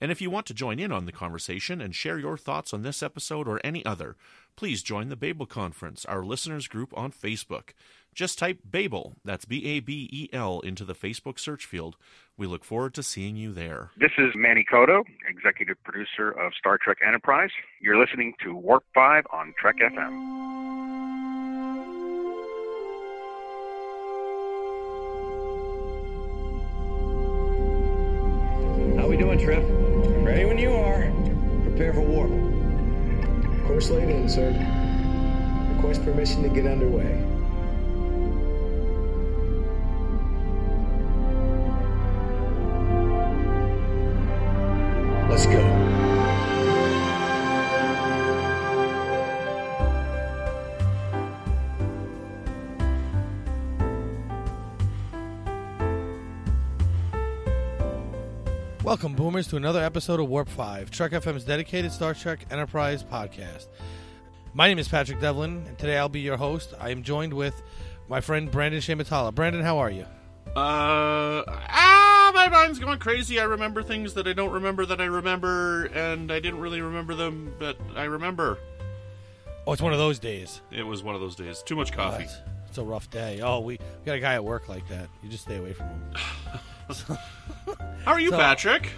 And if you want to join in on the conversation and share your thoughts on this episode or any other, please join the Babel Conference, our listeners group on Facebook. Just type Babel, that's B A B E L, into the Facebook search field. We look forward to seeing you there. This is Manny Coto, executive producer of Star Trek Enterprise. You're listening to Warp 5 on Trek FM. How we doing, Trip? Ready when you are. Prepare for warp. Course laid in, sir. Request permission to get underway. Let's go. Welcome, Boomers, to another episode of Warp 5, Trek FM's dedicated Star Trek Enterprise podcast. My name is Patrick Devlin, and today I'll be your host. I am joined with my friend Brandon-Shea Mutala. Brandon, how are you? Uh, ah, my mind's going crazy. I remember things that I don't remember that I remember, and I didn't really remember them, but I remember. Oh, it's one of those days. It was one of those days. Too much coffee. It's, it's a rough day. Oh, we, we got a guy at work like that. You just stay away from him. How are you, So- Patrick?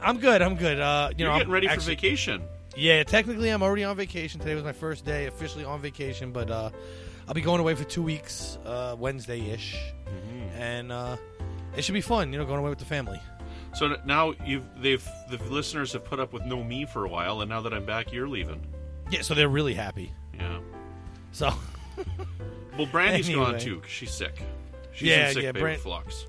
I'm good. I'm good. Uh, you You're know, I'm getting ready for actually- vacation. Yeah, technically, I'm already on vacation. Today was my first day officially on vacation, but uh, I'll be going away for two weeks, uh, Wednesday ish, Mm-hmm. and uh, it should be fun. You know, going away with the family. So now you've they've the listeners have put up with no me for a while, and now that I'm back, you're leaving. Yeah, so they're really happy. Yeah. So Well, Brandy's gone too. 'cause she's sick. She's Yeah, in sick yeah, bay Bran- Phlox.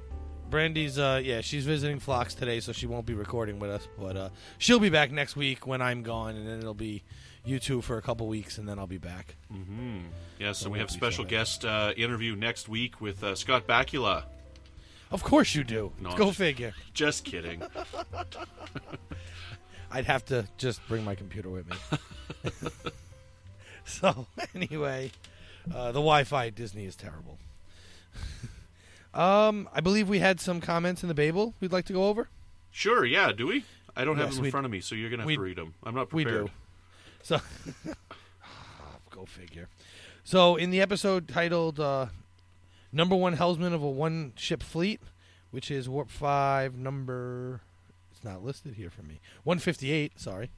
Brandy's, uh, yeah, she's visiting Phlox today, so she won't be recording with us. But uh, she'll be back next week when I'm gone, and then it'll be you two for a couple weeks, and then I'll be back. Mm-hmm. Yes, So and we have special guest uh, interview next week with uh, Scott Bakula. Of course you do. No, Go I'm- figure. Just kidding. I'd have to just bring my computer with me. so anyway, uh, the Wi-Fi at Disney is terrible. Um, I believe we had some comments in the Babel we'd like to go over. sure, yeah. Do we? I don't have Yes, them in front of me, so you're gonna have we- to read them. I'm not prepared. We do. So, go figure. So, in the episode titled uh, "Number One Helmsman of a One Ship Fleet," which is Warp Five number, it's not listed here for me. One fifty eight. Sorry.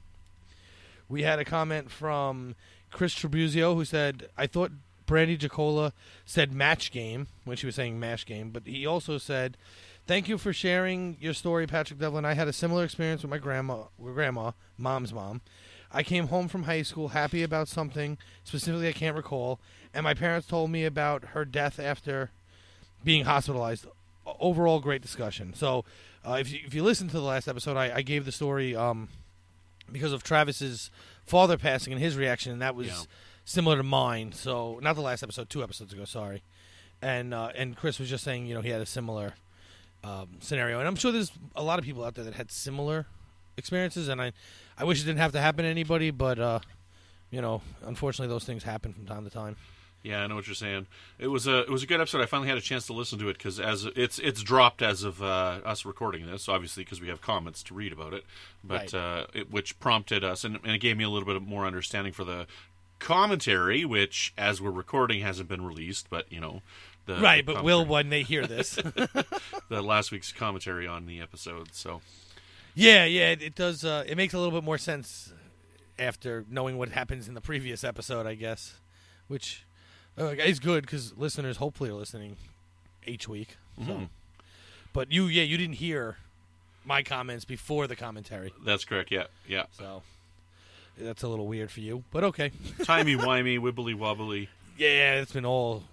We had a comment from Chris Tribuzio who said, "I thought Brandy Jacola said match game when she was saying mash game, but he also said." Thank you for sharing your story, Patrick Devlin. I had a similar experience with my grandma, grandma, mom's mom. I came home from high school happy about something specifically I can't recall, and my parents told me about her death after being hospitalized. Overall, great discussion. So, uh, if you if you listen to the last episode, I, I gave the story um, because of Travis's father passing and his reaction, and that was Yeah. Similar to mine. So, not the last episode, two episodes ago. Sorry, and uh, and Chris was just saying, you know, he had a similar um, scenario, and I'm sure there's a lot of people out there that had similar experiences, and I, I wish it didn't have to happen to anybody, but uh, you know, unfortunately, those things happen from time to time. Yeah, I know what you're saying. It was a it was a good episode. I finally had a chance to listen to it because as it's it's dropped as of uh, us recording this, obviously because we have comments to read about it, but Right. uh, it, which prompted us and, and it gave me a little bit of more understanding for the commentary, which as we're recording hasn't been released, but you know, the right, the but will when they hear this? the last week's commentary on the episode. So yeah, yeah, it, it does. Uh, it makes a little bit more sense after knowing what happens in the previous episode, I guess, which uh, is good because listeners hopefully are listening each week. So. Mhm. But you, yeah, you didn't hear my comments before the commentary, that's correct. Yeah, yeah. so that's a little weird for you, but okay. Timey wimey, wibbly wobbly. Yeah, it's been all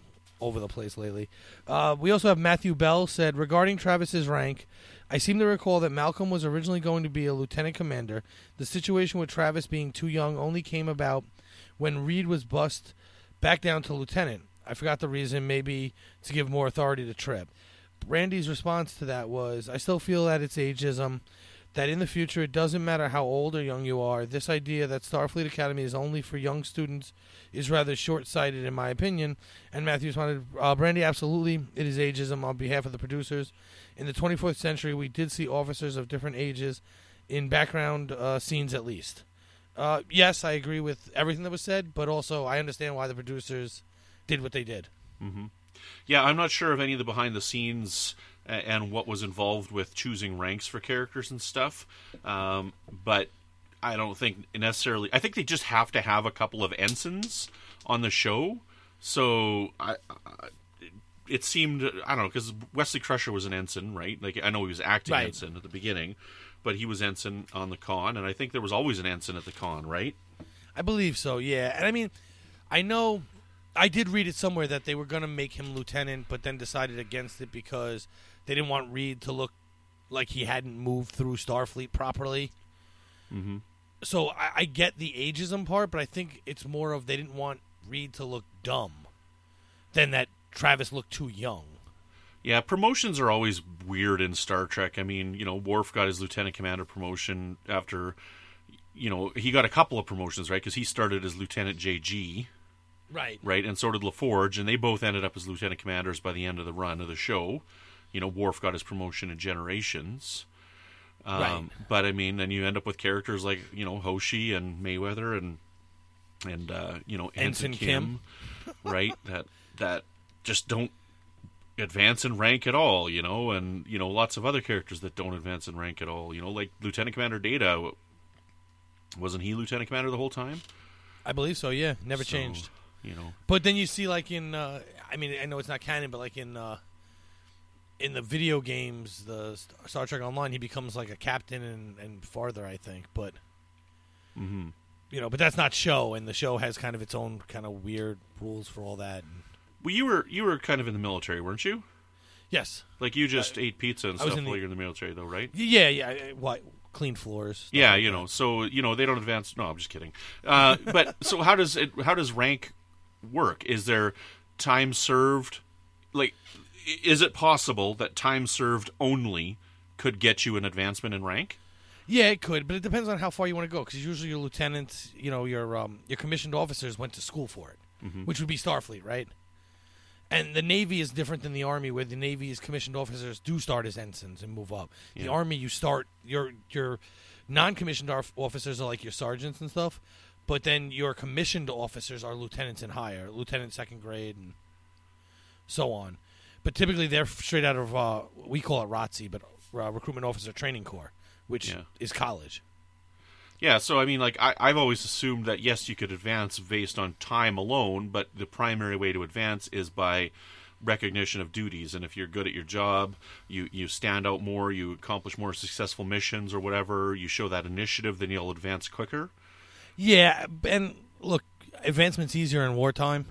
over the place lately. Uh, we also have Matthew Bell said regarding Travis's rank. I seem to recall that Malcolm was originally going to be a lieutenant commander. The situation with Travis being too young only came about when Reed was bussed back down to lieutenant. I forgot the reason, maybe to give more authority to Trip. Randy's response to that was, I still feel that it's ageism, that in the future it doesn't matter how old or young you are. This idea that Starfleet Academy is only for young students is rather short sighted, in my opinion. And Matthew responded, uh, Brandy, absolutely, it is ageism on behalf of the producers. In the 24th century, we did see officers of different ages in background uh, scenes at least. Uh, yes, I agree with everything that was said, but also I understand why the producers did what they did. Yeah, I'm not sure of any of the behind the scenes and what was involved with choosing ranks for characters and stuff. Um, but I don't think necessarily. I think they just have to have a couple of ensigns on the show. So I, I it seemed I don't know because Wesley Crusher was an ensign, right? Like I know he was acting Right. ensign at the beginning, but he was ensign on the con, and I think there was always an ensign at the con, right? I believe so, yeah. And I mean, I know I did read it somewhere that they were going to make him lieutenant, but then decided against it because they didn't want Reed to look like he hadn't moved through Starfleet properly. Mm-hmm. So I, I get the ageism part, but I think it's more of they didn't want Reed to look dumb than that Travis looked too young. Yeah, promotions are always weird in Star Trek. I mean, you know, Worf got his lieutenant commander promotion after, you know, he got a couple of promotions, right? Because he started as Lieutenant JG, Right. right, and so did LaForge, and they both ended up as lieutenant commanders by the end of the run of the show. You know, Worf got his promotion in Generations. Um, Right. But I mean, then you end up with characters like you know Hoshi and Mayweather and and uh, you know Ensign, Ensign Kim, right? That that just don't advance in rank at all, you know, and you know lots of other characters that don't advance in rank at all, you know, like Lieutenant Commander Data. Wasn't he Lieutenant Commander the whole time? I believe so, yeah. Never So, changed. You know, But then you see, like in, uh, I mean, I know it's not canon, but like in uh, in the video games, the Star Trek Online, he becomes like a captain and, and farther, I think. But hmm you know, but that's not show, and the show has kind of its own kind of weird rules for all that. Well, you were you were kind of in the military, weren't you? yes, Like you just ate pizza and stuff the- while you're in the military, though, right? Yeah, yeah. What clean floors? Yeah, like you that. know, so you know they don't advance. No, I'm just kidding. Uh, but so how does it? How does rank work? Is there time served? Like, is it possible that time served only could get you an advancement in rank? Yeah, it could, but it depends on how far you want to go. Because usually your lieutenants, you know, your um, your commissioned officers went to school for it, Mm-hmm. which would be Starfleet, right? And the Navy is different than the Army, where the Navy's commissioned officers do start as ensigns and move up. The Yeah. Army, you start your your non-commissioned officers are like your sergeants and stuff, but then your commissioned officers are lieutenants and higher, lieutenant second grade, and so on. But typically, they're straight out of uh, we call it ROTC, but uh, Recruitment Officer Training Corps, which Yeah. is college. Yeah, so I mean, like I, I've always assumed that yes, you could advance based on time alone, but the primary way to advance is by recognition of duties. And if you're good at your job, you you stand out more, you accomplish more successful missions or whatever, you show that initiative, then you'll advance quicker. Yeah, and look, advancement's easier in wartime.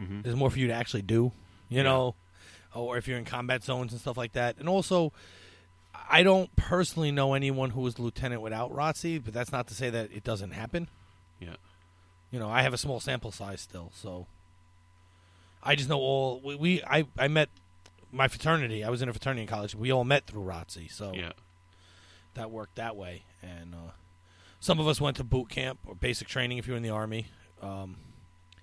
Mhm. There's more for you to actually do, you Yeah. know, or if you're in combat zones and stuff like that. And also, I don't personally know anyone who was lieutenant without ROTC, but that's not to say that it doesn't happen. Yeah. You know, I have a small sample size still, so I just know all we, we I I met my fraternity. I was in a fraternity in college. We all met through ROTC, so Yeah. that worked that way. And uh, some of us went to boot camp or basic training if you're in the army. Um,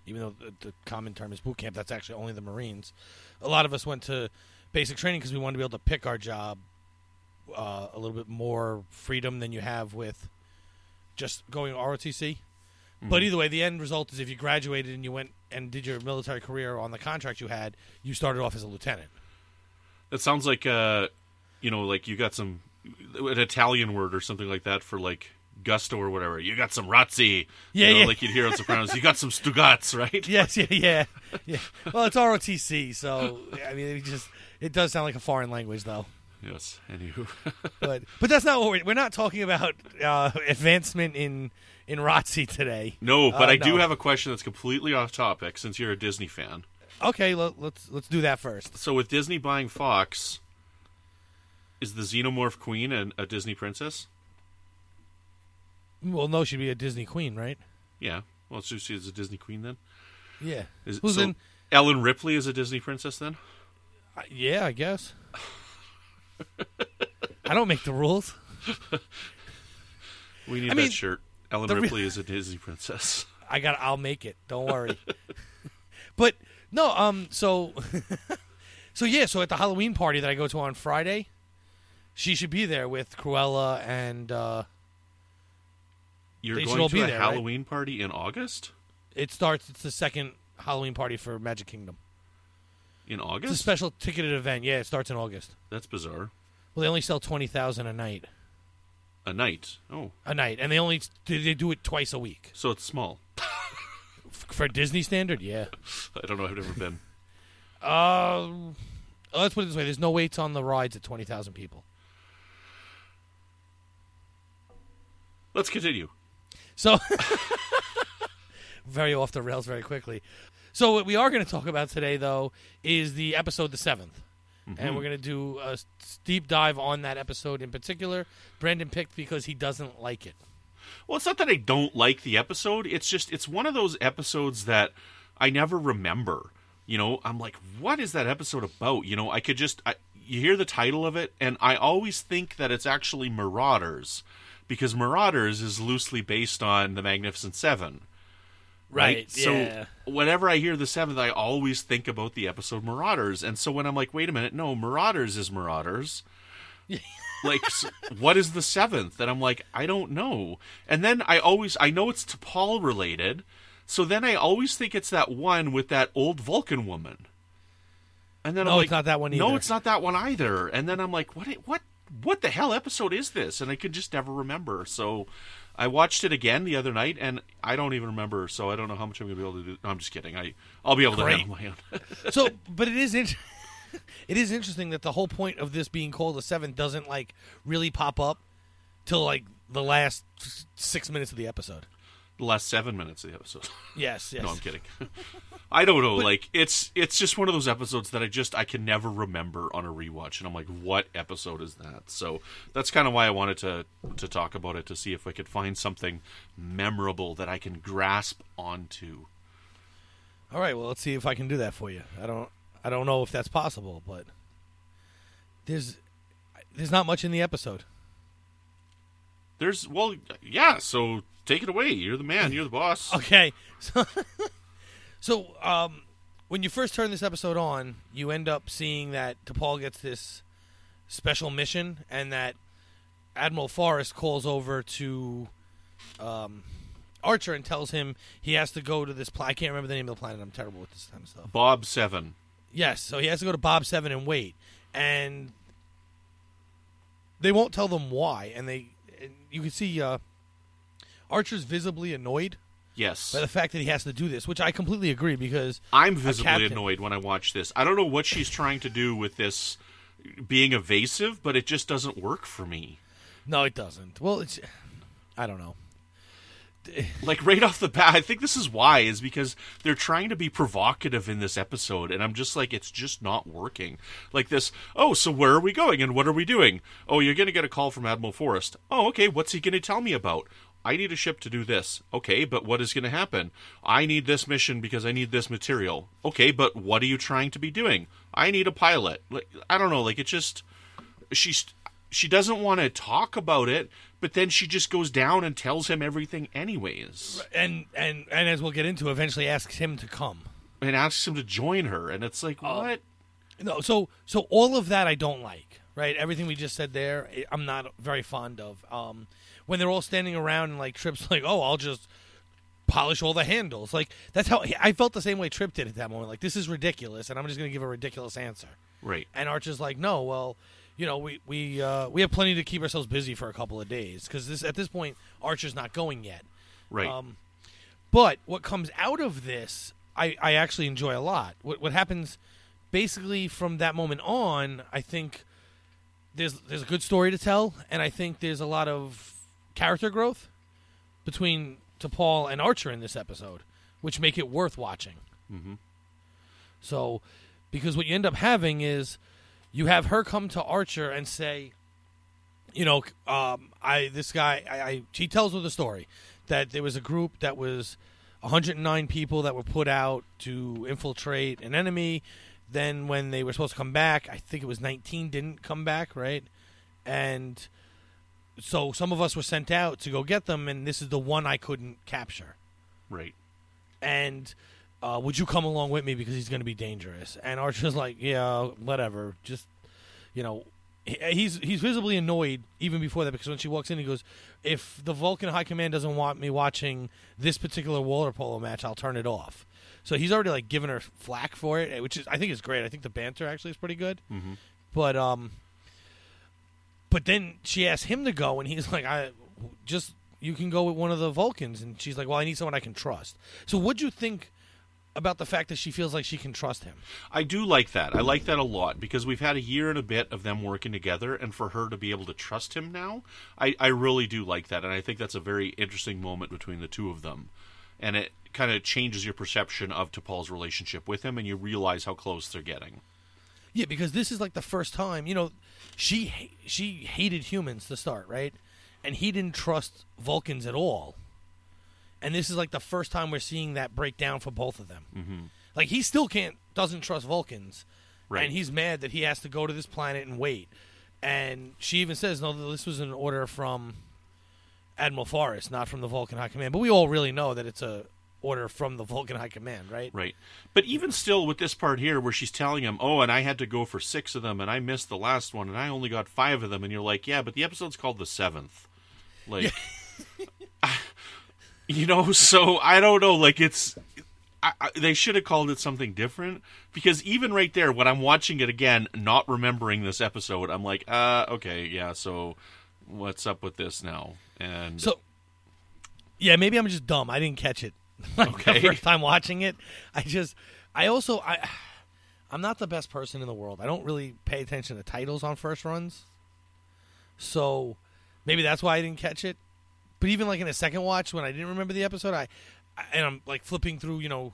even though the, the common term is boot camp, that's actually only the Marines. A lot of us went to basic training because we wanted to be able to pick our job uh, a little bit more freedom than you have with just going ROTC. But either way, the end result is if you graduated and you went and did your military career on the contract you had, you started off as a lieutenant. That sounds like uh you know, like you got some an Italian word or something like that for like gusto or whatever. You got some razzi. Yeah, you know, yeah. like you'd hear on Sopranos. You got some Stugots, right? Yes, yeah, yeah, yeah. Well, it's ROTC, so I mean, it just it does sound like a foreign language, though. Yes. Anywho. But but that's not what we're, we're not talking about. Uh, advancement in in ROTC today. no, but Uh, I do have a question that's completely off topic since you're a Disney fan. Okay, let, let's let's do that first. So with Disney buying Fox, Is the Xenomorph Queen a Disney princess? Well, no, she'd be a Disney queen, right? Yeah. Well, so she's a Disney Queen then. Yeah. Is, Who's so in? Ellen Ripley is a Disney princess then. Uh, yeah, I guess. I don't make the rules. We need I mean, that shirt. Ellen re- Ripley is a Disney princess. I got. I'll make it. Don't worry. but no. Um. So. so yeah. So at the Halloween party that I go to on Friday, she should be there with Cruella and uh, You're They should going all to be a there, right? Halloween party in August. it starts. It's the second Halloween party for Magic Kingdom. In August, It's a special ticketed event. Yeah, it starts in August. That's bizarre. Well, they only sell twenty thousand a night. A night. Oh, A night, and they only they do it twice a week. so it's small. For Disney standard, yeah. I don't know. I've never been. Uh, let's put it this way: there's no waits on the rides at twenty thousand people. Let's continue. So, very off the rails very quickly. So, what we are going to talk about today, though, is the episode the 7th. And mm-hmm. we're going to do a deep dive on that episode in particular. Brandon picked because he doesn't like it. Well, it's not that I don't like the episode. It's just it's one of those episodes that I never remember. You know, I'm like, what is that episode about? You know, I could just I, you hear the title of it, and I always think that it's actually Marauders, because Marauders is loosely based on the Magnificent Seven. Right, So yeah. whenever I hear the seventh, I always think about the episode Marauders. And so when I'm like, wait a minute, no, Marauders is Marauders. like, what is the seventh? And I'm like, I don't know. And then I always, I know it's T'Pol related. So then I always think it's that one with that old Vulcan woman. And then No, I'm like, it's not that one either. No, it's not that one either. And then I'm like, what? What? What the hell episode is this? And I could just never remember. So I watched it again the other night, and I don't even remember. So I don't know how much I'm going to be able to do. No, I'm just kidding. I I'll be able to handle my own. So, but it is int- it is interesting that the whole point of this being called the 7th doesn't, like, really pop up till, like, the last six minutes of the episode. the last seven minutes of the episode. Yes, yes. No, I'm kidding. I don't know. like it's it's just one of those episodes that I just I can never remember on a rewatch, and I'm like, what episode is that? So that's kind of why I wanted to to talk about it to see if I could find something memorable that I can grasp onto. All right, well, let's see if I can do that for you. I don't I don't know if that's possible, but there's there's not much in the episode. There's well, yeah. So take it away. You're the man. You're the boss. Okay. So So um when you first turn this episode on, you end up seeing that T'Pol gets this special mission and that Admiral Forrest calls over to um Archer and tells him he has to go to this pla- I can't remember the name of the planet. I'm terrible with this kind of stuff. Bob Seven. Yes, so he has to go to Bob Seven and wait, and they won't tell them why. And they, and you can see uh, Archer's visibly annoyed Yes. by the fact that he has to do this, which I completely agree because I'm visibly captain. annoyed when I watch this. I don't know what she's trying to do with this being evasive, but it just doesn't work for me. no, it doesn't. Well, it's I don't know. Like right off the bat, I think this is why is because they're trying to be provocative in this episode, and I'm just like, it's just not working. Like this, oh, so where are we going and what are we doing? Oh, you're going to get a call from Admiral Forrest. Oh, okay, what's he going to tell me about? I need a ship to do this. Okay, but what is going to happen? I need this mission because I need this material. Okay, but what are you trying to be doing? I need a pilot. Like I don't know, like it just she's she doesn't want to talk about it, but then she just goes down and tells him everything anyways. And and and as we'll get into, eventually asks him to come. and asks him to join her and it's like what No, so so all of that I don't like. Right, everything we just said there, I- I'm not very fond of. Um, when they're all standing around and like Trip's like, "Oh, I'll just polish all the handles." Like that's how I felt the same way Trip did at that moment. Like this is ridiculous, and I'm just going to give a ridiculous answer. right And Archer's like, "No, well, you know, we we uh, we have plenty to keep ourselves busy for a couple of days because this at this point Archer's not going yet." right Um, but what comes out of this, I, I actually enjoy a lot. What, what happens basically from that moment on, I think there's there's a good story to tell, and I think there's a lot of character growth between T'Pol and Archer in this episode, which make it worth watching. Mhm. So, because what you end up having is you have her come to Archer and say, you know, um, I this guy, I, I she tells her the story that there was a group that was 109 people that were put out to infiltrate an enemy. Then when they were supposed to come back, I think it was 19 didn't come back, right? And so some of us were sent out to go get them, and this is the one I couldn't capture. Right. And uh, would you come along with me because he's going to be dangerous? And Archer's like, yeah, whatever. Just you know, he's he's visibly annoyed even before that because when she walks in, he goes, "If the Vulcan High Command doesn't want me watching this particular water polo match, I'll turn it off." So he's already like giving her flack for it, which is I think is great. I think the banter actually is pretty good. Mm-hmm. But um, but then she asked him to go, and he's like, "I just you can go with one of the Vulcans," and she's like, "Well, I need someone I can trust." So what'd you think about the fact that she feels like she can trust him? I do like that. I like that a lot because we've had a year and a bit of them working together, and for her to be able to trust him now, I, I really do like that, and I think that's a very interesting moment between the two of them, and it kind of changes your perception of T'Pol's relationship with him, and you realize how close they're getting. Yeah, because this is like the first time, you know, she she hated humans to start, right? And he didn't trust Vulcans at all. And this is like the first time we're seeing that breakdown for both of them. Mm-hmm. Like he still can't doesn't trust Vulcans, Right. and he's mad that he has to go to this planet and wait. And she even says, "No, this was an order from Admiral Forrest, not from the Vulcan High Command." But we all really know that it's a order from the Vulcan High Command, right? Right. But even still, with this part here where she's telling him, oh, and I had to go for six of them, and I missed the last one, and I only got five of them, and you're like, yeah, but the episode's called The Seventh. Like, you know, so I don't know. Like, it's. I, I, they should have called it something different because even right there, when I'm watching it again, not remembering this episode, I'm like, uh, okay, yeah, so what's up with this now? And So, yeah, maybe I'm just dumb. I didn't catch it like Okay. the first time watching it. I just, I also, I, I'm not the best person in the world. I don't really pay attention to titles on first runs, so maybe that's why I didn't catch it. But even like in a second watch, when I didn't remember the episode, I, I and I'm like flipping through, you know,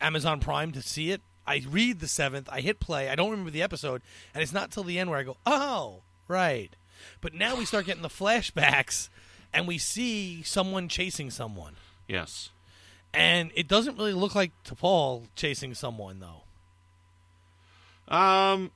Amazon Prime to see it. I read the seventh. I hit play. I don't remember the episode, and it's not till the end where I go, "Oh, right." But now we start getting the flashbacks, and we see someone chasing someone, yes. And it doesn't really look like T'Pol chasing someone though. Um.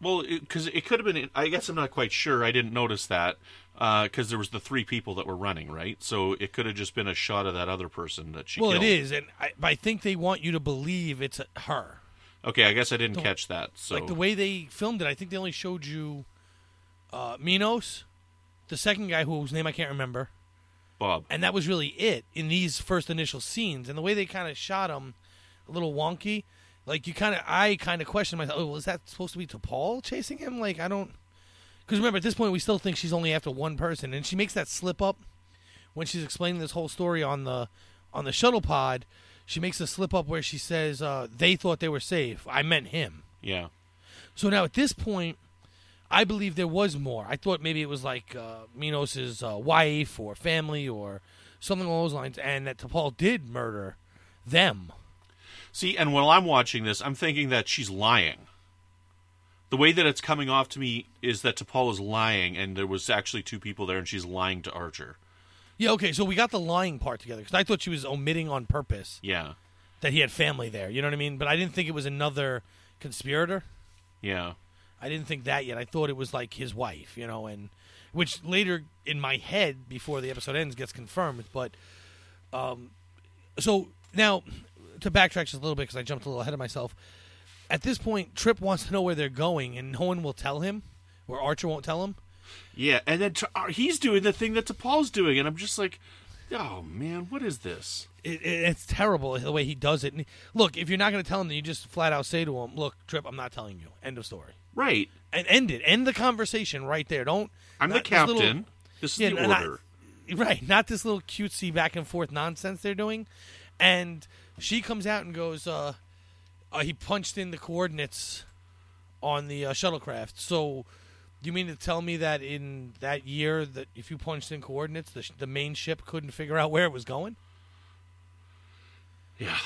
Well, because it, could have been. I guess I'm not quite sure. I didn't notice that because there was the three people that were running, right? So it could have just been a shot of that other person that she. well, killed. it is, and I, but I think they want you to believe it's her. Okay, I guess I didn't The- catch that. So Like the way they filmed it, I think they only showed you uh, Menos, the second guy whose name I can't remember, Bob. and that was really it in these first initial scenes. And the way they kind of shot him, a little wonky. Like you kind of, I kind of questioned myself. Oh, well, is that supposed to be T'Pol chasing him? Like I don't, because remember at this point we still think she's only after one person, and she makes that slip up when she's explaining this whole story on the on the shuttle pod. She makes a slip up where she says uh, they thought they were safe. I meant him. Yeah. So now at this point, I believe there was more. I thought maybe it was like uh, Menos's uh, wife or family or something along those lines, and that T'Pol did murder them. See, and while I'm watching this, I'm thinking that she's lying. The way that it's coming off to me is that T'Pol is lying, and there was actually two people there, and she's lying to Archer. Yeah, okay, so we got the lying part together because I thought she was omitting on purpose Yeah. that he had family there. You know what I mean? But I didn't think it was another conspirator. Yeah. I didn't think that yet. I thought it was like his wife, you know, and which later in my head before the episode ends gets confirmed. But um, so now to backtrack just a little bit because I jumped a little ahead of myself. At this point, Trip wants to know where they're going, and no one will tell him, or Archer won't tell him. Yeah, and then uh, he's doing the thing that T'Pol's doing, and I'm just like, oh man, what is this? It, it, it's terrible the way he does it. And look, if you're not going to tell him, then you just flat out say to him, "Look, Trip, I'm not telling you." End of story. Right. And end it. End the conversation right there. Don't. I'm the not this little- captain. This is Yeah, the order. Right, not this little cutesy back and forth nonsense they're doing. And she comes out and goes, uh, uh, he punched in the coordinates on the uh, shuttlecraft. So, you mean to tell me that in that year, that if you punched in coordinates, the, sh- the main ship couldn't figure out where it was going? Yeah.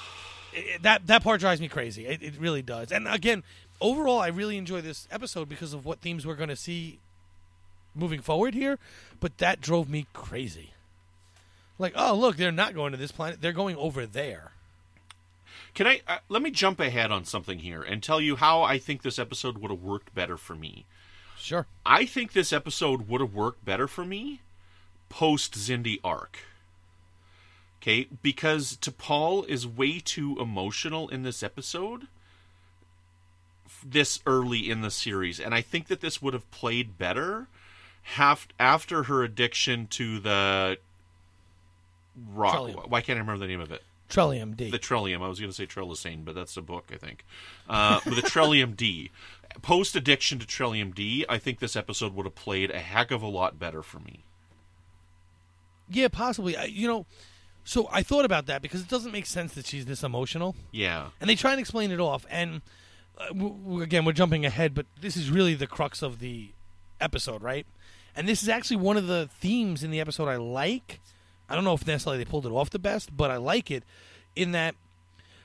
It- it- that that part drives me crazy. It, it really does. And again, overall, I really enjoy this episode because of what themes we're going to see moving forward here. But that drove me crazy. Like, oh look, they're not going to this planet; they're going over there. Can I uh, let me jump ahead on something here and tell you how I think this episode would have worked better for me. Sure. I think this episode would have worked better for me post Xindi arc. Okay, because T'Pol is way too emotional in this episode this early in the series, and I think that this would have played better half after her addiction to the rock. Trellium. Why can't I remember the name of it? Trellium D. The Trellium. I was going to say Trilosane, but that's a book, I think. Uh, the Trellium D. Post addiction to Trellium D, I think this episode would have played a heck of a lot better for me. yeah, possibly. I, you know, so I thought about that because it doesn't make sense that she's this emotional. Yeah. and they try and explain it off. And uh, w- again, we're jumping ahead, but this is really the crux of the episode, right? And this is actually one of the themes in the episode I like. I don't know if necessarily they pulled it off the best, but I like it in that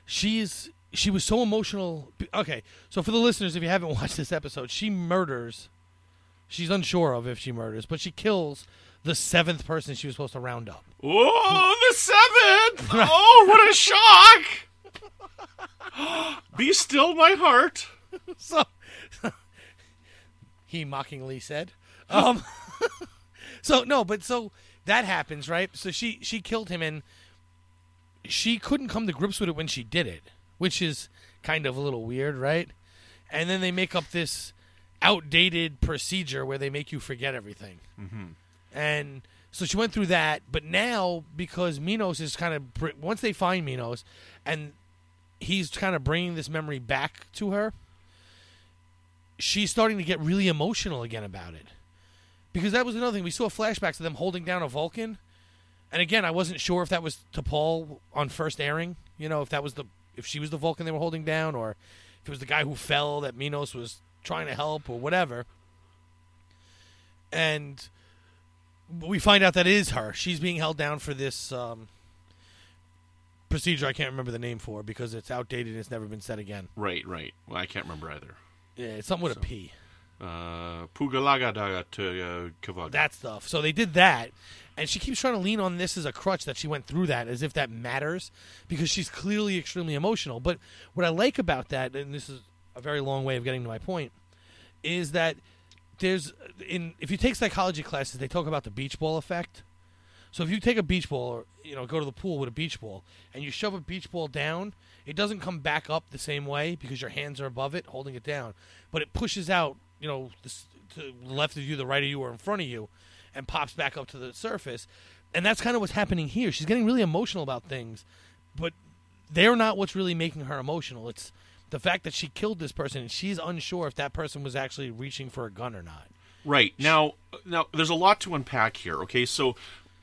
she's she was so emotional. Okay, so for the listeners, if you haven't watched this episode, she murders. She's unsure of if she murders, but she kills the seventh person she was supposed to round up. Oh, the seventh! Oh, what a shock! Be still, my heart. so he mockingly said um so no but so that happens right so she she killed him and she couldn't come to grips with it when she did it which is kind of a little weird right and then they make up this outdated procedure where they make you forget everything mm-hmm. and so she went through that but now because menos is kind of br- once they find menos and he's kind of bringing this memory back to her she's starting to get really emotional again about it. Because that was another thing. We saw flashbacks of them holding down a Vulcan. And again, I wasn't sure if that was T'Pol on first airing. You know, if that was the if she was the Vulcan they were holding down, or if it was the guy who fell that Menos was trying to help, or whatever. And we find out that it is her. She's being held down for this um, procedure. I can't remember the name for because it's outdated. and It's never been said again. Right, right. Well, I can't remember either. Yeah, it's something with a P. Uh, Pugalagadaga to uh, Kavaga. that stuff. So they did that, and she keeps trying to lean on this as a crutch that she went through that, as if that matters, because she's clearly extremely emotional. But what I like about that, and this is a very long way of getting to my point, is that there's in if you take psychology classes, they talk about the beach ball effect. So if you take a beach ball, or you know, go to the pool with a beach ball, and you shove a beach ball down, it doesn't come back up the same way because your hands are above it, holding it down, but it pushes out, you know, to the left of you, the right of you, or in front of you, and pops back up to the surface. And that's kind of what's happening here. She's getting really emotional about things, but they're not what's really making her emotional. It's the fact that she killed this person, and she's unsure if that person was actually reaching for a gun or not. Right now, now there's a lot to unpack here. Okay, so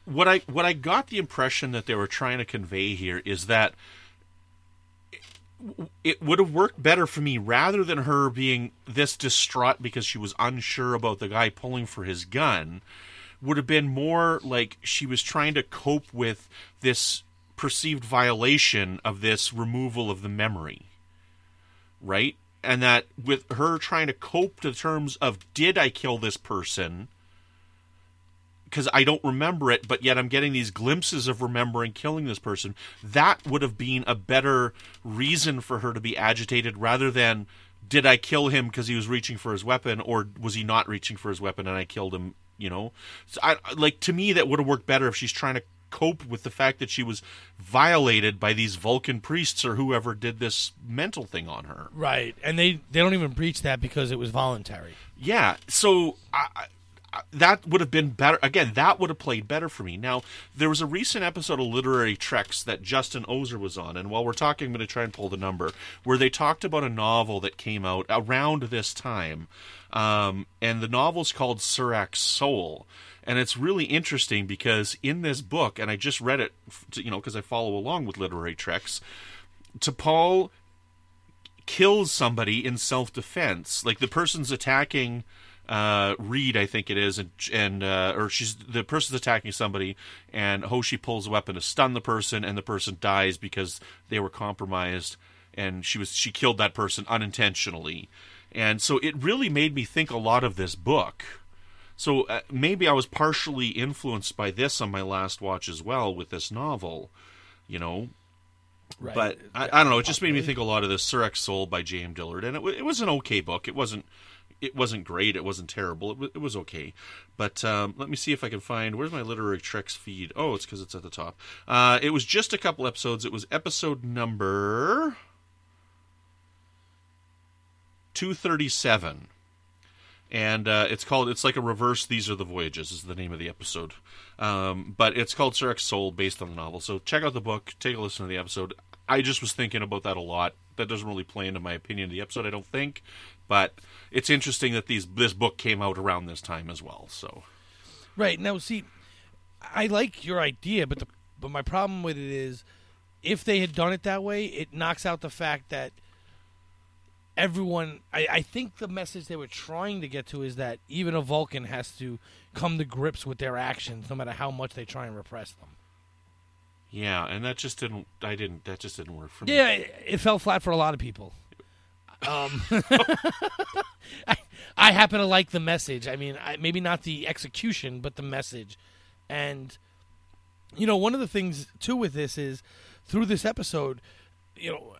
what I what I got the impression that they were trying to convey here is that it would have worked better for me rather than her being this distraught because she was unsure about the guy pulling for his gun would have been more like she was trying to cope with this perceived violation of this removal of the memory right? And that with her trying to cope to terms of did i kill this person because I don't remember it, but yet I'm getting these glimpses of remembering killing this person. That would have been a better reason for her to be agitated rather than did I kill him because he was reaching for his weapon or was he not reaching for his weapon and I killed him, you know? So I like to me that would have worked better if she's trying to cope with the fact that she was violated by these Vulcan priests or whoever did this mental thing on her. Right, and they they don't even breach that because it was voluntary. Yeah, so I, I- that would have been better. Again, that would have played better for me. Now, there was a recent episode of Literary Treks that Justin Oser was on, and while we're talking, I'm going to try and pull the number, where they talked about a novel that came out around this time. Um, and the novel's called Surak's Soul. And it's really interesting because in this book, and I just read it, you know, because I follow along with Literary Treks, T'Pol kills somebody in self defense. Like the person's attacking uh, Reed, I think it is, and and uh, or she's the person's attacking somebody, and Hoshi pulls a weapon to stun the person, and the person dies because they were compromised. and she was she killed that person unintentionally, and so it really made me think a lot of this book. So uh, maybe I was partially influenced by this on my last watch as well with this novel, you know. Right. But I, I don't know. It just made me think a lot of this Surak's Soul by J.M. Dillard, and it, it was an okay book. It wasn't it wasn't great. It wasn't terrible. It, w- it was okay. But um, let me see if I can find where's my literary treks feed. Oh, it's because it's at the top. Uh, it was just a couple episodes. It was episode number two thirty seven. And uh, it's called. It's like a reverse. These are the voyages. Is the name of the episode. Um, but it's called Surak's Soul, based on the novel. So check out the book. Take a listen to the episode. I just was thinking about that a lot. That doesn't really play into my opinion of the episode, I don't think. But it's interesting that these this book came out around this time as well. So Right now, see, I like your idea, but the but my problem with it is, if they had done it that way, it knocks out the fact that everyone. I, I think the message they were trying to get to is that even a Vulcan has to come to grips with their actions, no matter how much they try and repress them. yeah, and that just didn't. I didn't. That just didn't work for me. Yeah, it, it fell flat for a lot of people. Um, I, I happen to like the message. I mean, I, maybe not the execution, but the message. And you know, one of the things too with this is through this episode, you know,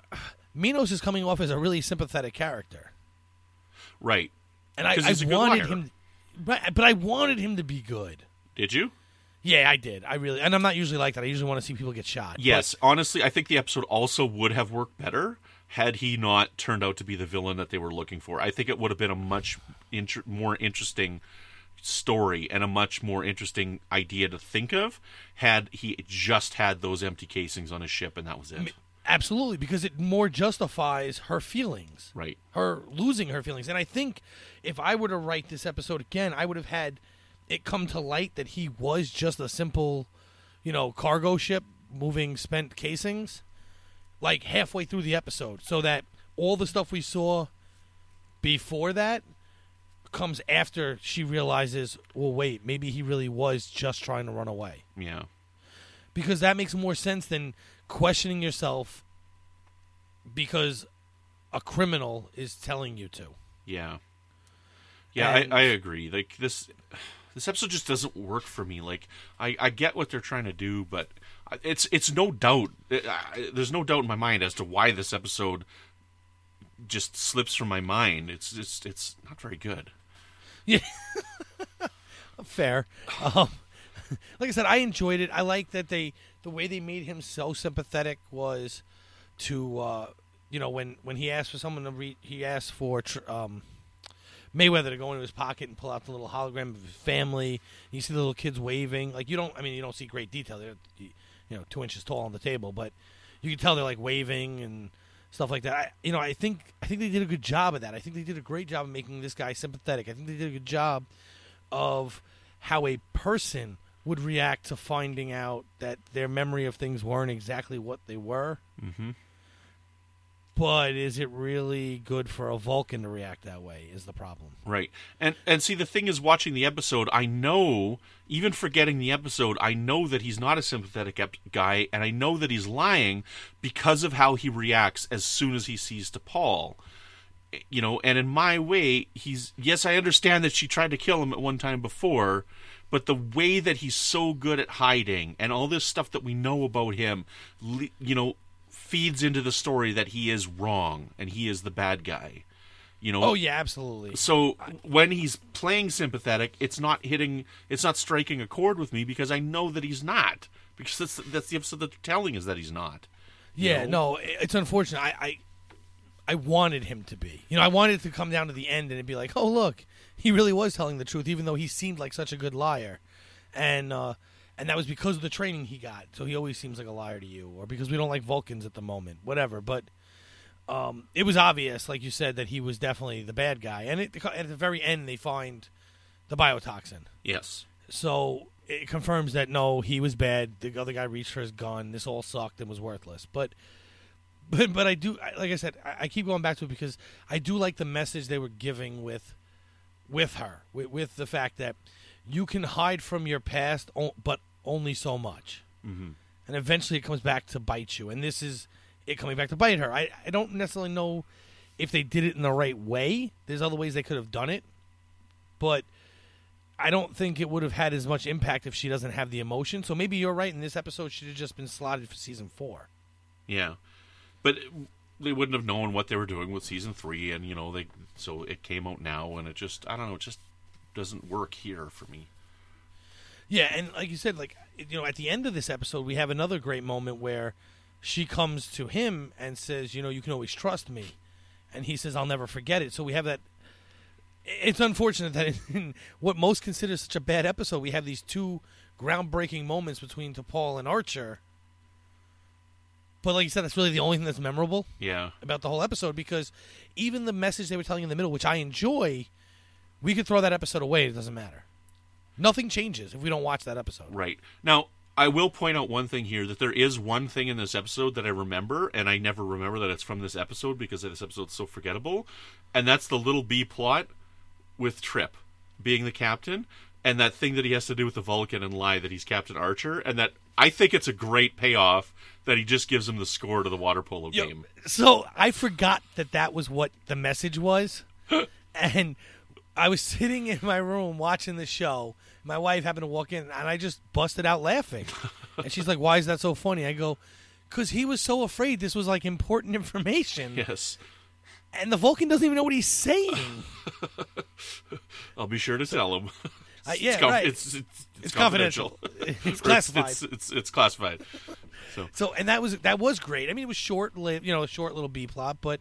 Menos is coming off as a really sympathetic character, Right. and I, I wanted him, but, but I wanted him to be good. Did you? Yeah, I did. I really, and I'm not usually like that. I usually want to see people get shot. Yes. Honestly, I think the episode also would have worked better had he not turned out to be the villain that they were looking for. I think it would have been a much inter- more interesting story and a much more interesting idea to think of had he just had those empty casings on his ship and that was it. Absolutely, because it more justifies her feelings. Right. her losing her feelings. And I think if I were to write this episode again, I would have had it come to light that he was just a simple, you know, cargo ship moving spent casings, like halfway through the episode, so that all the stuff we saw before that comes after she realizes, well, wait, maybe he really was just trying to run away. Yeah. Because that makes more sense than questioning yourself because a criminal is telling you to. Yeah. Yeah, And- I, I agree. Like this this episode just doesn't work for me. Like I, I get what they're trying to do, but it's it's no doubt I- there's no doubt in my mind as to why this episode just slips from my mind. It's just it's not very good. Yeah, Fair. Um, like I said, I enjoyed it. I like that they the way they made him so sympathetic was to uh, you know when when he asked for someone to read, he asked for tr- um, Mayweather to go into his pocket and pull out the little hologram of his family. You see the little kids waving. Like you don't. I mean, you don't see great detail. They're you know two inches tall on the table, but you can tell they're like waving and stuff like that. I, you know, I think I think they did a good job of that. I think they did a great job of making this guy sympathetic. I think they did a good job of how a person would react to finding out that their memory of things weren't exactly what they were. Mm-hmm. But is it really good for a Vulcan to react that way? Is the problem? Right. And and see the thing is watching the episode, I know even forgetting the episode, I know that he's not a sympathetic ep- guy and I know that he's lying because of how he reacts as soon as he sees T'Pol. Eh, you know, and in my way, he's yes, I understand that she tried to kill him at one time before, but the way that he's so good at hiding and all this stuff that we know about him, you know, feeds into the story that he is wrong and he is the bad guy. You know, Oh yeah, absolutely. so when he's playing sympathetic, it's not hitting, it's not striking a chord with me because I know that he's not. Because that's that's the episode that they're telling is that he's not. Yeah, know? no, it's unfortunate. I, I I wanted him to be. You know, I wanted it to come down to the end and it'd be like, oh look, he really was telling the truth, even though he seemed like such a good liar, and uh, and that was because of the training he got. So he always seems like a liar to you, or because we don't like Vulcans at the moment, whatever. But um, it was obvious, like you said, that he was definitely the bad guy. And it, at the very end, they find the biotoxin. Yes. So it confirms that no, he was bad. The other guy reached for his gun. This all sucked and was worthless. But, but, but I do, like I said, I, I keep going back to it because I do like the message they were giving with, with her, with, with the fact that you can hide from your past, but only so much, hmm and eventually it comes back to bite you. And this is it coming back to bite her. I, I don't necessarily know if they did it in the right way. There's other ways they could have done it, but I don't think it would have had as much impact if she doesn't have the emotion. So maybe you're right, and this episode should have just been slotted for season four. Yeah, but they wouldn't have known what they were doing with season three, and you know they so it came out now, and it just I don't know, it just doesn't work here for me. Yeah, and like you said, like you know, at the end of this episode, we have another great moment where she comes to him and says, "You know, you can always trust me," and he says, "I'll never forget it." So we have that. It's unfortunate that in what most consider such a bad episode, we have these two groundbreaking moments between T'Pol and Archer. But like you said, that's really the only thing that's memorable Yeah, about the whole episode because even the message they were telling in the middle, which I enjoy, we could throw that episode away. It doesn't matter. Nothing changes if we don't watch that episode. right. Now I will point out one thing here that there is one thing in this episode that I remember, and I never remember that it's from this episode because this episode's so forgettable, and that's the little B plot with Trip being the captain. And that thing that he has to do with the Vulcan and lie that he's Captain Archer, and that I think it's a great payoff that he just gives him the score to the water polo Yo, game. So I forgot that that was what the message was, and I was sitting in my room watching the show. My wife happened to walk in, and I just busted out laughing. and she's like, "Why is that so funny?" I go, "Cause he was so afraid this was like important information, Yes, and the Vulcan doesn't even know what he's saying." I'll be sure to tell him. Uh, yeah, it's, right. it's, it's, it's, It's confidential. confidential. It's classified. It's, it's, it's classified. So So, and that was that was great. I mean, it was short, lived, you know, a short little B plot, but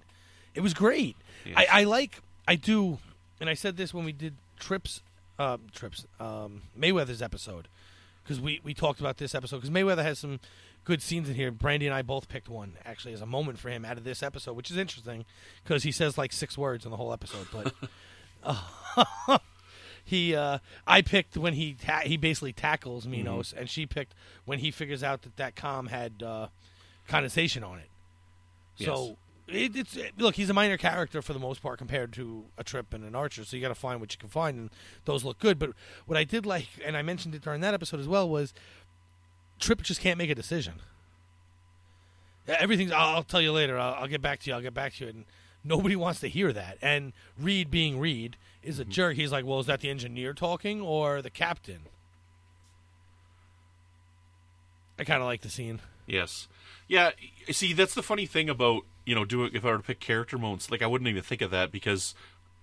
it was great. Yes. I, I like, I do, and I said this when we did trips, um, trips, um, Mayweather's episode, because we we talked about this episode because Mayweather has some good scenes in here. Brandy and I both picked one actually as a moment for him out of this episode, which is interesting because he says like six words in the whole episode, but. uh, He, uh, I picked when he ta- he basically tackles Menos, and she picked when he figures out that that com had uh, condensation on it. So it, it's it- look, he's a minor character for the most part compared to a Trip and an Archer. So you got to find what you can find, and those look good. But what I did like, and I mentioned it during that episode as well, was Trip just can't make a decision. Everything's. I'll, I'll tell you later. I'll, I'll get back to you. I'll get back to you. And nobody wants to hear that. And Reed, being Reed, is a mm-hmm. jerk. He's like, well, is that the engineer talking or the captain? I kind of like the scene. Yes. Yeah, see that's the funny thing about, you know, doing if I were to pick character moments, like I wouldn't even think of that because,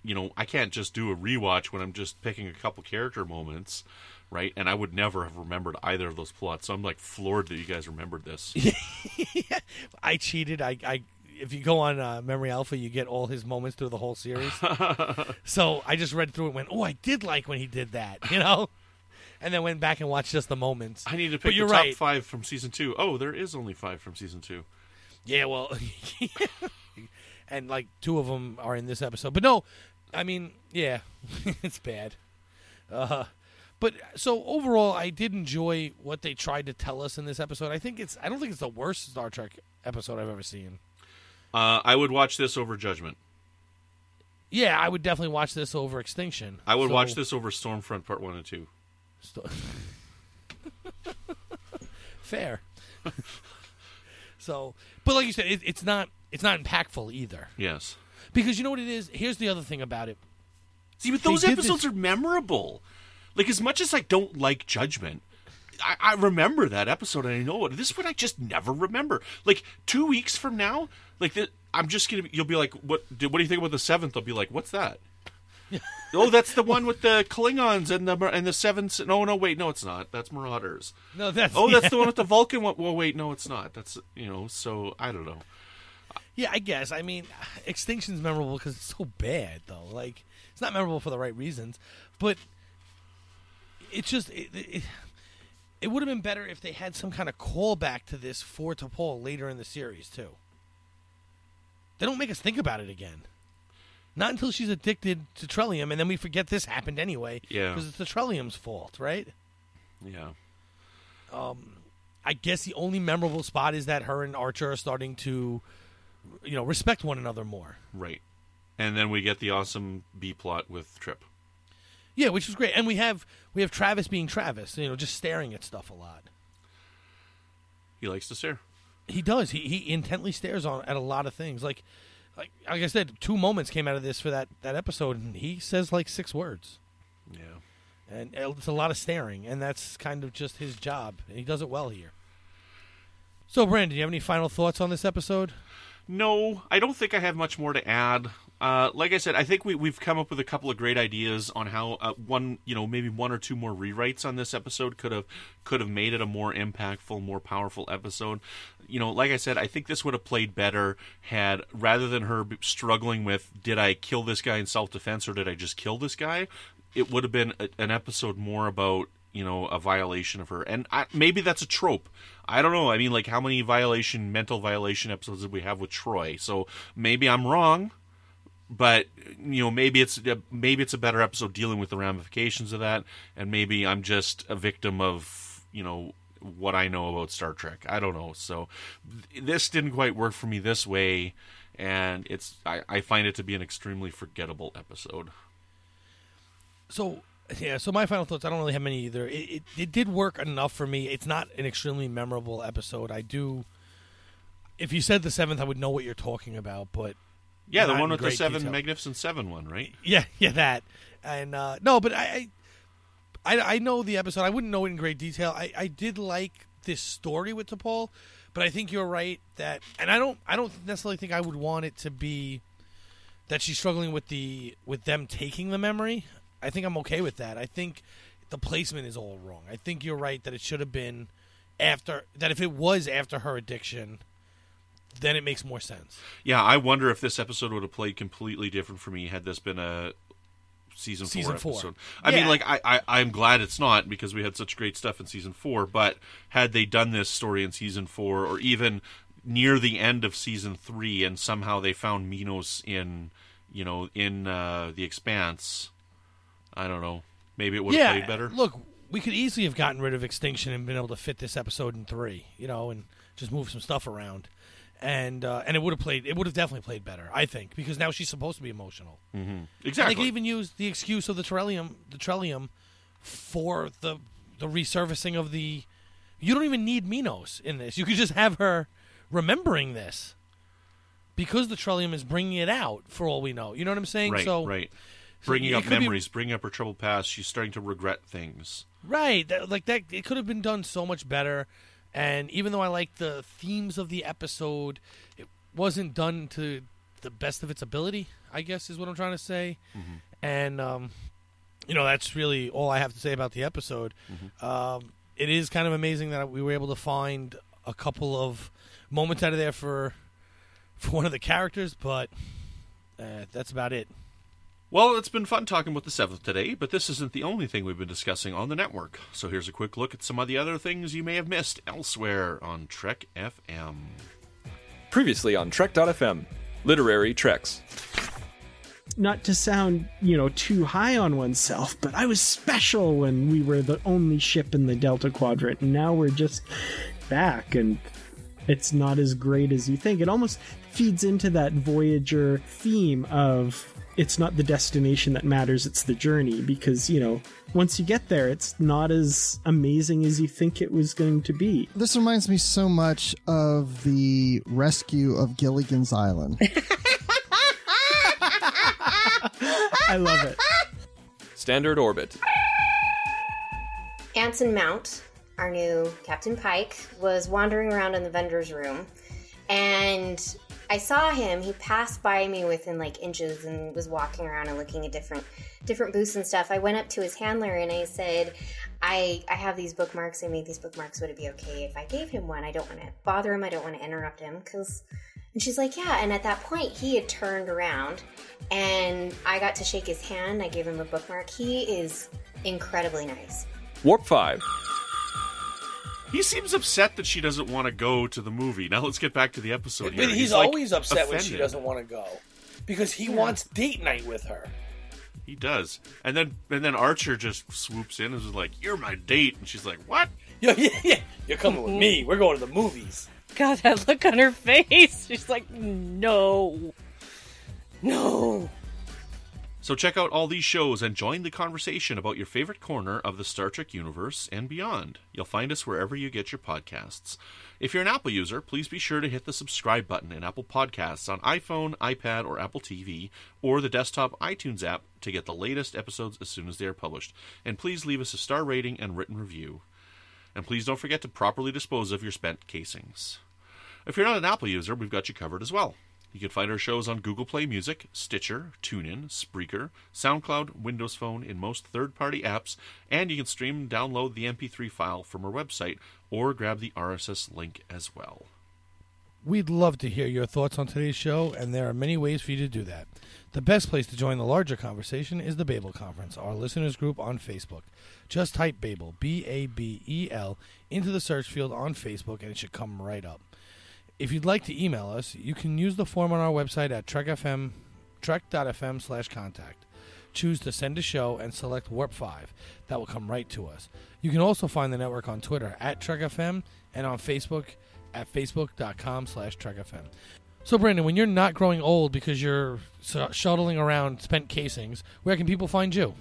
you know, I can't just do a rewatch when I'm just picking a couple character moments, right? And I would never have remembered either of those plots. So I'm like floored that you guys remembered this. I cheated. I, I if you go on uh, Memory Alpha, you get all his moments through the whole series. so I just read through it, and went, oh, I did like when he did that, you know, and then went back and watched just the moments. I need to pick the top right. five from season two. Oh, there is only five from season two. Yeah, well, and like two of them are in this episode, but no, I mean, yeah, it's bad. Uh, but so overall, I did enjoy what they tried to tell us in this episode. I think it's. I don't think it's the worst Star Trek episode I've ever seen. Uh, I would watch this over Judgment. Yeah, I would definitely watch this over Extinction. I would So- watch this over Stormfront Part One and Two. Sto- Fair. so, but like you said, it, it's not. It's not impactful either. Yes. Because you know what it is. Here's the other thing about it. See, but They those did episodes this- are memorable. Like as much as I don't like Judgment, I, I remember that episode and I know it. This one I just never remember. Like two weeks from now, like the, I'm just gonna. Be, you'll be like, what? do- What do you think about the seventh? I'll be like, what's that? oh, that's the one with the Klingons and the and the seventh. No, no, wait, no, it's not. That's Marauders. No, that's Oh, that's yeah. the one with the Vulcan one. Well, wait, no, it's not. That's you know. So I don't know. Yeah, I guess. I mean, Extinction's memorable because it's so bad, though. Like, it's not memorable for the right reasons, but it's just it. it, it would have been better if they had some kind of callback to this for T'Pol later in the series too. They don't make us think about it again. Not until she's addicted to Trellium, and then we forget this happened anyway. Yeah. because it's the Trellium's fault, right? Yeah. Um, I guess the only memorable spot is that her and Archer are starting to, you know, respect one another more. Right. And then we get the awesome B plot with Trip. Yeah, which was great, and we have we have Travis being Travis, you know, just staring at stuff a lot. He likes to stare. He does. He he intently stares on at a lot of things. Like like like I said, two moments came out of this for that that episode, and he says like six words, Yeah. and it's a lot of staring, and that's kind of just his job, and he does it well here. So, Brandon, do you have any final thoughts on this episode? No, I don't think I have much more to add. Uh, like I said, I think we, we've come up with a couple of great ideas on how uh, one, you know, maybe one or two more rewrites on this episode could have could have made it a more impactful, more powerful episode. You know, like I said, I think this would have played better had rather than her struggling with did I kill this guy in self defense or did I just kill this guy, it would have been a, an episode more about you know a violation of her. And I, maybe that's a trope. I don't know. I mean like how many violation mental violation episodes did we have with Troi? So maybe i'm wrong but you know maybe it's uh, maybe it's a better episode dealing with the ramifications of that and maybe i'm just a victim of you know what i know about star trek i don't know so this didn't quite work for me this way and it's i, I find it to be an extremely forgettable episode So yeah, so my final thoughts. I don't really have many either. It, it it did work enough for me. It's not an extremely memorable episode. I do. If you said the seventh, I would know what you're talking about. But yeah the one with the seven detail. magnificent seven one right Yeah, yeah, that. And uh, no, but I, I, I, I know the episode. I wouldn't know it in great detail. I, I did like this story with T'Pol, but I think you're right that, and I don't, I don't necessarily think I would want it to be that she's struggling with the with them taking the memory. I think I'm okay with that. I think the placement is all wrong. I think you're right that it should have been after that. If it was after her addiction, then it makes more sense. Yeah, I wonder if this episode would have played completely different for me had this been a season, Season four four. episode. I Yeah. mean, like I, I, I'm glad it's not because we had such great stuff in season four. But had they done this story in season four, or even near the end of season three, and somehow they found Menos in, you know, in uh, the Expanse, I don't know. Maybe it would have played better. Look, we could easily have gotten rid of Extinction and been able to fit this episode in three, you know, and just move some stuff around, and uh, and it would have played. It would have definitely played better, I think, because now she's supposed to be emotional. And they exactly. could even use the excuse of the Trellium, the Trellium, for the the resurfacing of the. You don't even need Menos in this. You could just have her remembering this. Because the Trellium is bringing it out, for all we know. You know what I'm saying? right, so, right. Bringing it up could be- memories, bringing up her troubled past. She's starting to regret things. Right, that, like that. It could have been done so much better. And even though I like the themes of the episode, it wasn't done to the best of its ability. I guess is what I'm trying to say. And um, you know, that's really all I have to say about the episode. Um, it is kind of amazing that we were able to find a couple of moments out of there for for one of the characters, but uh, that's about it. Well, it's been fun talking about the seventh today, but this isn't the only thing we've been discussing on the network. So here's a quick look at some of the other things you may have missed elsewhere on Trek FM. Previously on Trek.fm, Literary Treks. not to sound, you know, too high on oneself, but I was special when we were the only ship in the Delta Quadrant, and now we're just back, and it's not as great as you think. It almost feeds into that Voyager theme of it's not the destination that matters, it's the journey, because, you know, once you get there, it's not as amazing as you think it was going to be. This reminds me so much of the rescue of Gilligan's Island. I love it. Standard Orbit. Anson Mount, our new Captain Pike, was wandering around in the vendor's room, and I saw him. He passed by me within like inches and was walking around and looking at different different booths and stuff. I went up to his handler and I said, "I I have these bookmarks. I made these bookmarks. Would it be okay if I gave him one? I don't want to bother him. I don't want to interrupt him because." And she's like, "Yeah." And at that point, he had turned around, and I got to shake his hand. I gave him a bookmark. He is incredibly nice. Warp 5. He seems upset that she doesn't want to go to the movie. Now let's get back to the episode here. But he's, like, always upset when she doesn't want to go because he wants date night with her. He does, and then and then Archer just swoops in and is like, "You're my date," and she's like, "What?" Yeah, yeah, yeah. You're coming with me. We're going to the movies. God, that look on her face. She's like, no. No. So check out all these shows and join the conversation about your favorite corner of the Star Trek universe and beyond. You'll find us wherever you get your podcasts. If you're an Apple user, please be sure to hit the subscribe button in Apple Podcasts on iPhone, iPad, or Apple TV, or the desktop iTunes app to get the latest episodes as soon as they are published. And please leave us a star rating and written review. And please don't forget to properly dispose of your spent casings. If you're not an Apple user, we've got you covered as well. You can find our shows on Google Play Music, Stitcher, TuneIn, Spreaker, SoundCloud, Windows Phone, in most third party apps, and you can stream and download the MP3 file from our website or grab the RSS link as well. We'd love to hear your thoughts on today's show, and there are many ways for you to do that. The best place to join the larger conversation is the Babel Conference, our listeners group on Facebook. Just type Babel, B A B E L, into the search field on Facebook, and it should come right up. If you'd like to email us, you can use the form on our website at trekfm, trek.fm slash contact. Choose to send a show and select Warp 5. That will come right to us. You can also find the network on Twitter at TrekFM and on Facebook at facebook.com slash TrekFM. So, Brandon, when you're not growing old because you're shuttling around spent casings, where can people find you?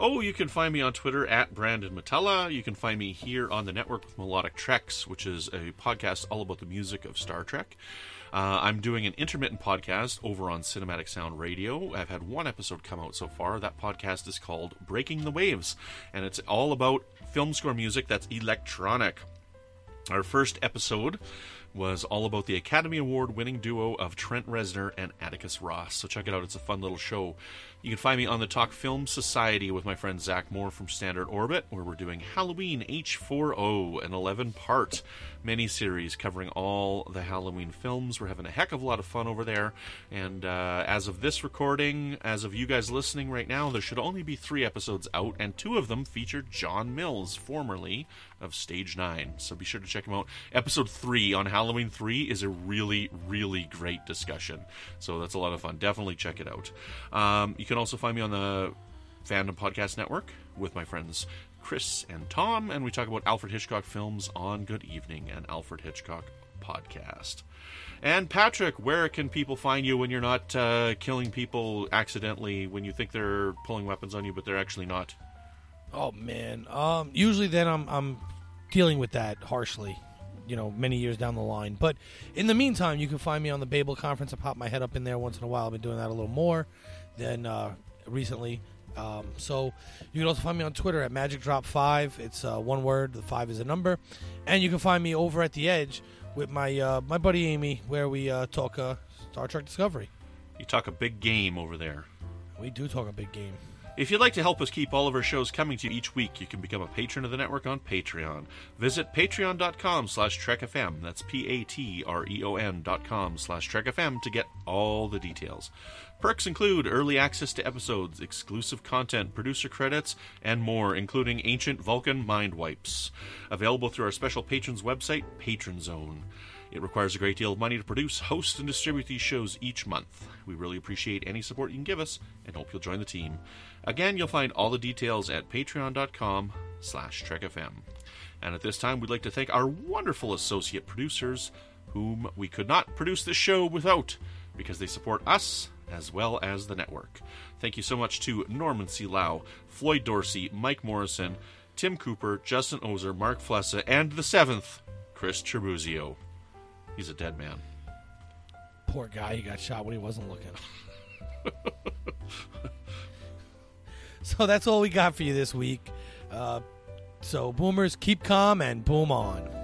Oh, you can find me on Twitter at Brandon Mutala. You can find me here on the network with Melodic Treks, which is a podcast all about the music of Star Trek. Uh, I'm doing an intermittent podcast over on Cinematic Sound Radio. I've had one episode come out so far. That podcast is called Breaking the Waves, and it's all about film score music that's electronic. Our first episode was all about the Academy Award winning duo of Trent Reznor and Atticus Ross. So check it out, it's a fun little show. You can find me on the Talk Film Society with my friend Zach Moore from Standard Orbit, where we're doing Halloween H4O, an 11 part miniseries covering all the Halloween films. We're having a heck of a lot of fun over there. And uh, as of this recording, as of you guys listening right now, there should only be three episodes out, and two of them feature John Mills, formerly of Stage 9. So be sure to check him out. Episode 3 on Halloween 3 is a really, really great discussion. So that's a lot of fun. Definitely check it out. Um, you can also find me on the Fandom Podcast Network with my friends Chris and Tom, and we talk about Alfred Hitchcock films on Good Evening and Alfred Hitchcock podcast. And Patrick, where can people find you when you're not uh, killing people accidentally when you think they're pulling weapons on you, but they're actually not? Oh man. Um, usually then I'm I'm dealing with that harshly, you know, many years down the line. But in the meantime, you can find me on the Babel conference. I pop my head up in there once in a while. I've been doing that a little more than uh, recently. Um, so you can also find me on Twitter at Magic Drop Five. It's uh, one word. The five is a number, and you can find me over at the Edge with my uh, my buddy Amy, where we uh, talk uh, Star Trek Discovery. You talk a big game over there. We do talk a big game. If you'd like to help us keep all of our shows coming to you each week, you can become a patron of the network on Patreon. Visit patreon.com slash trekfm. That's P-A-T-R-E-O-N dot com slash trekfm to get all the details. Perks include early access to episodes, exclusive content, producer credits, and more, including Ancient Vulcan Mind Wipes. Available through our special patrons website, Patron Zone. It requires a great deal of money to produce, host, and distribute these shows each month. We really appreciate any support you can give us and hope you'll join the team. Again, you'll find all the details at patreon.com slash trekfm. And at this time, we'd like to thank our wonderful associate producers, whom we could not produce this show without, because they support us as well as the network. Thank you so much to Norman C. Lao, Floyd Dorsey, Mike Morrison, Tim Cooper, Justin Oser, Mark Flessa, and the seventh, Chris Trebuzio. He's a dead man. Poor guy, he got shot when he wasn't looking. so that's all we got for you this week. Uh, so, boomers, keep calm and boom on.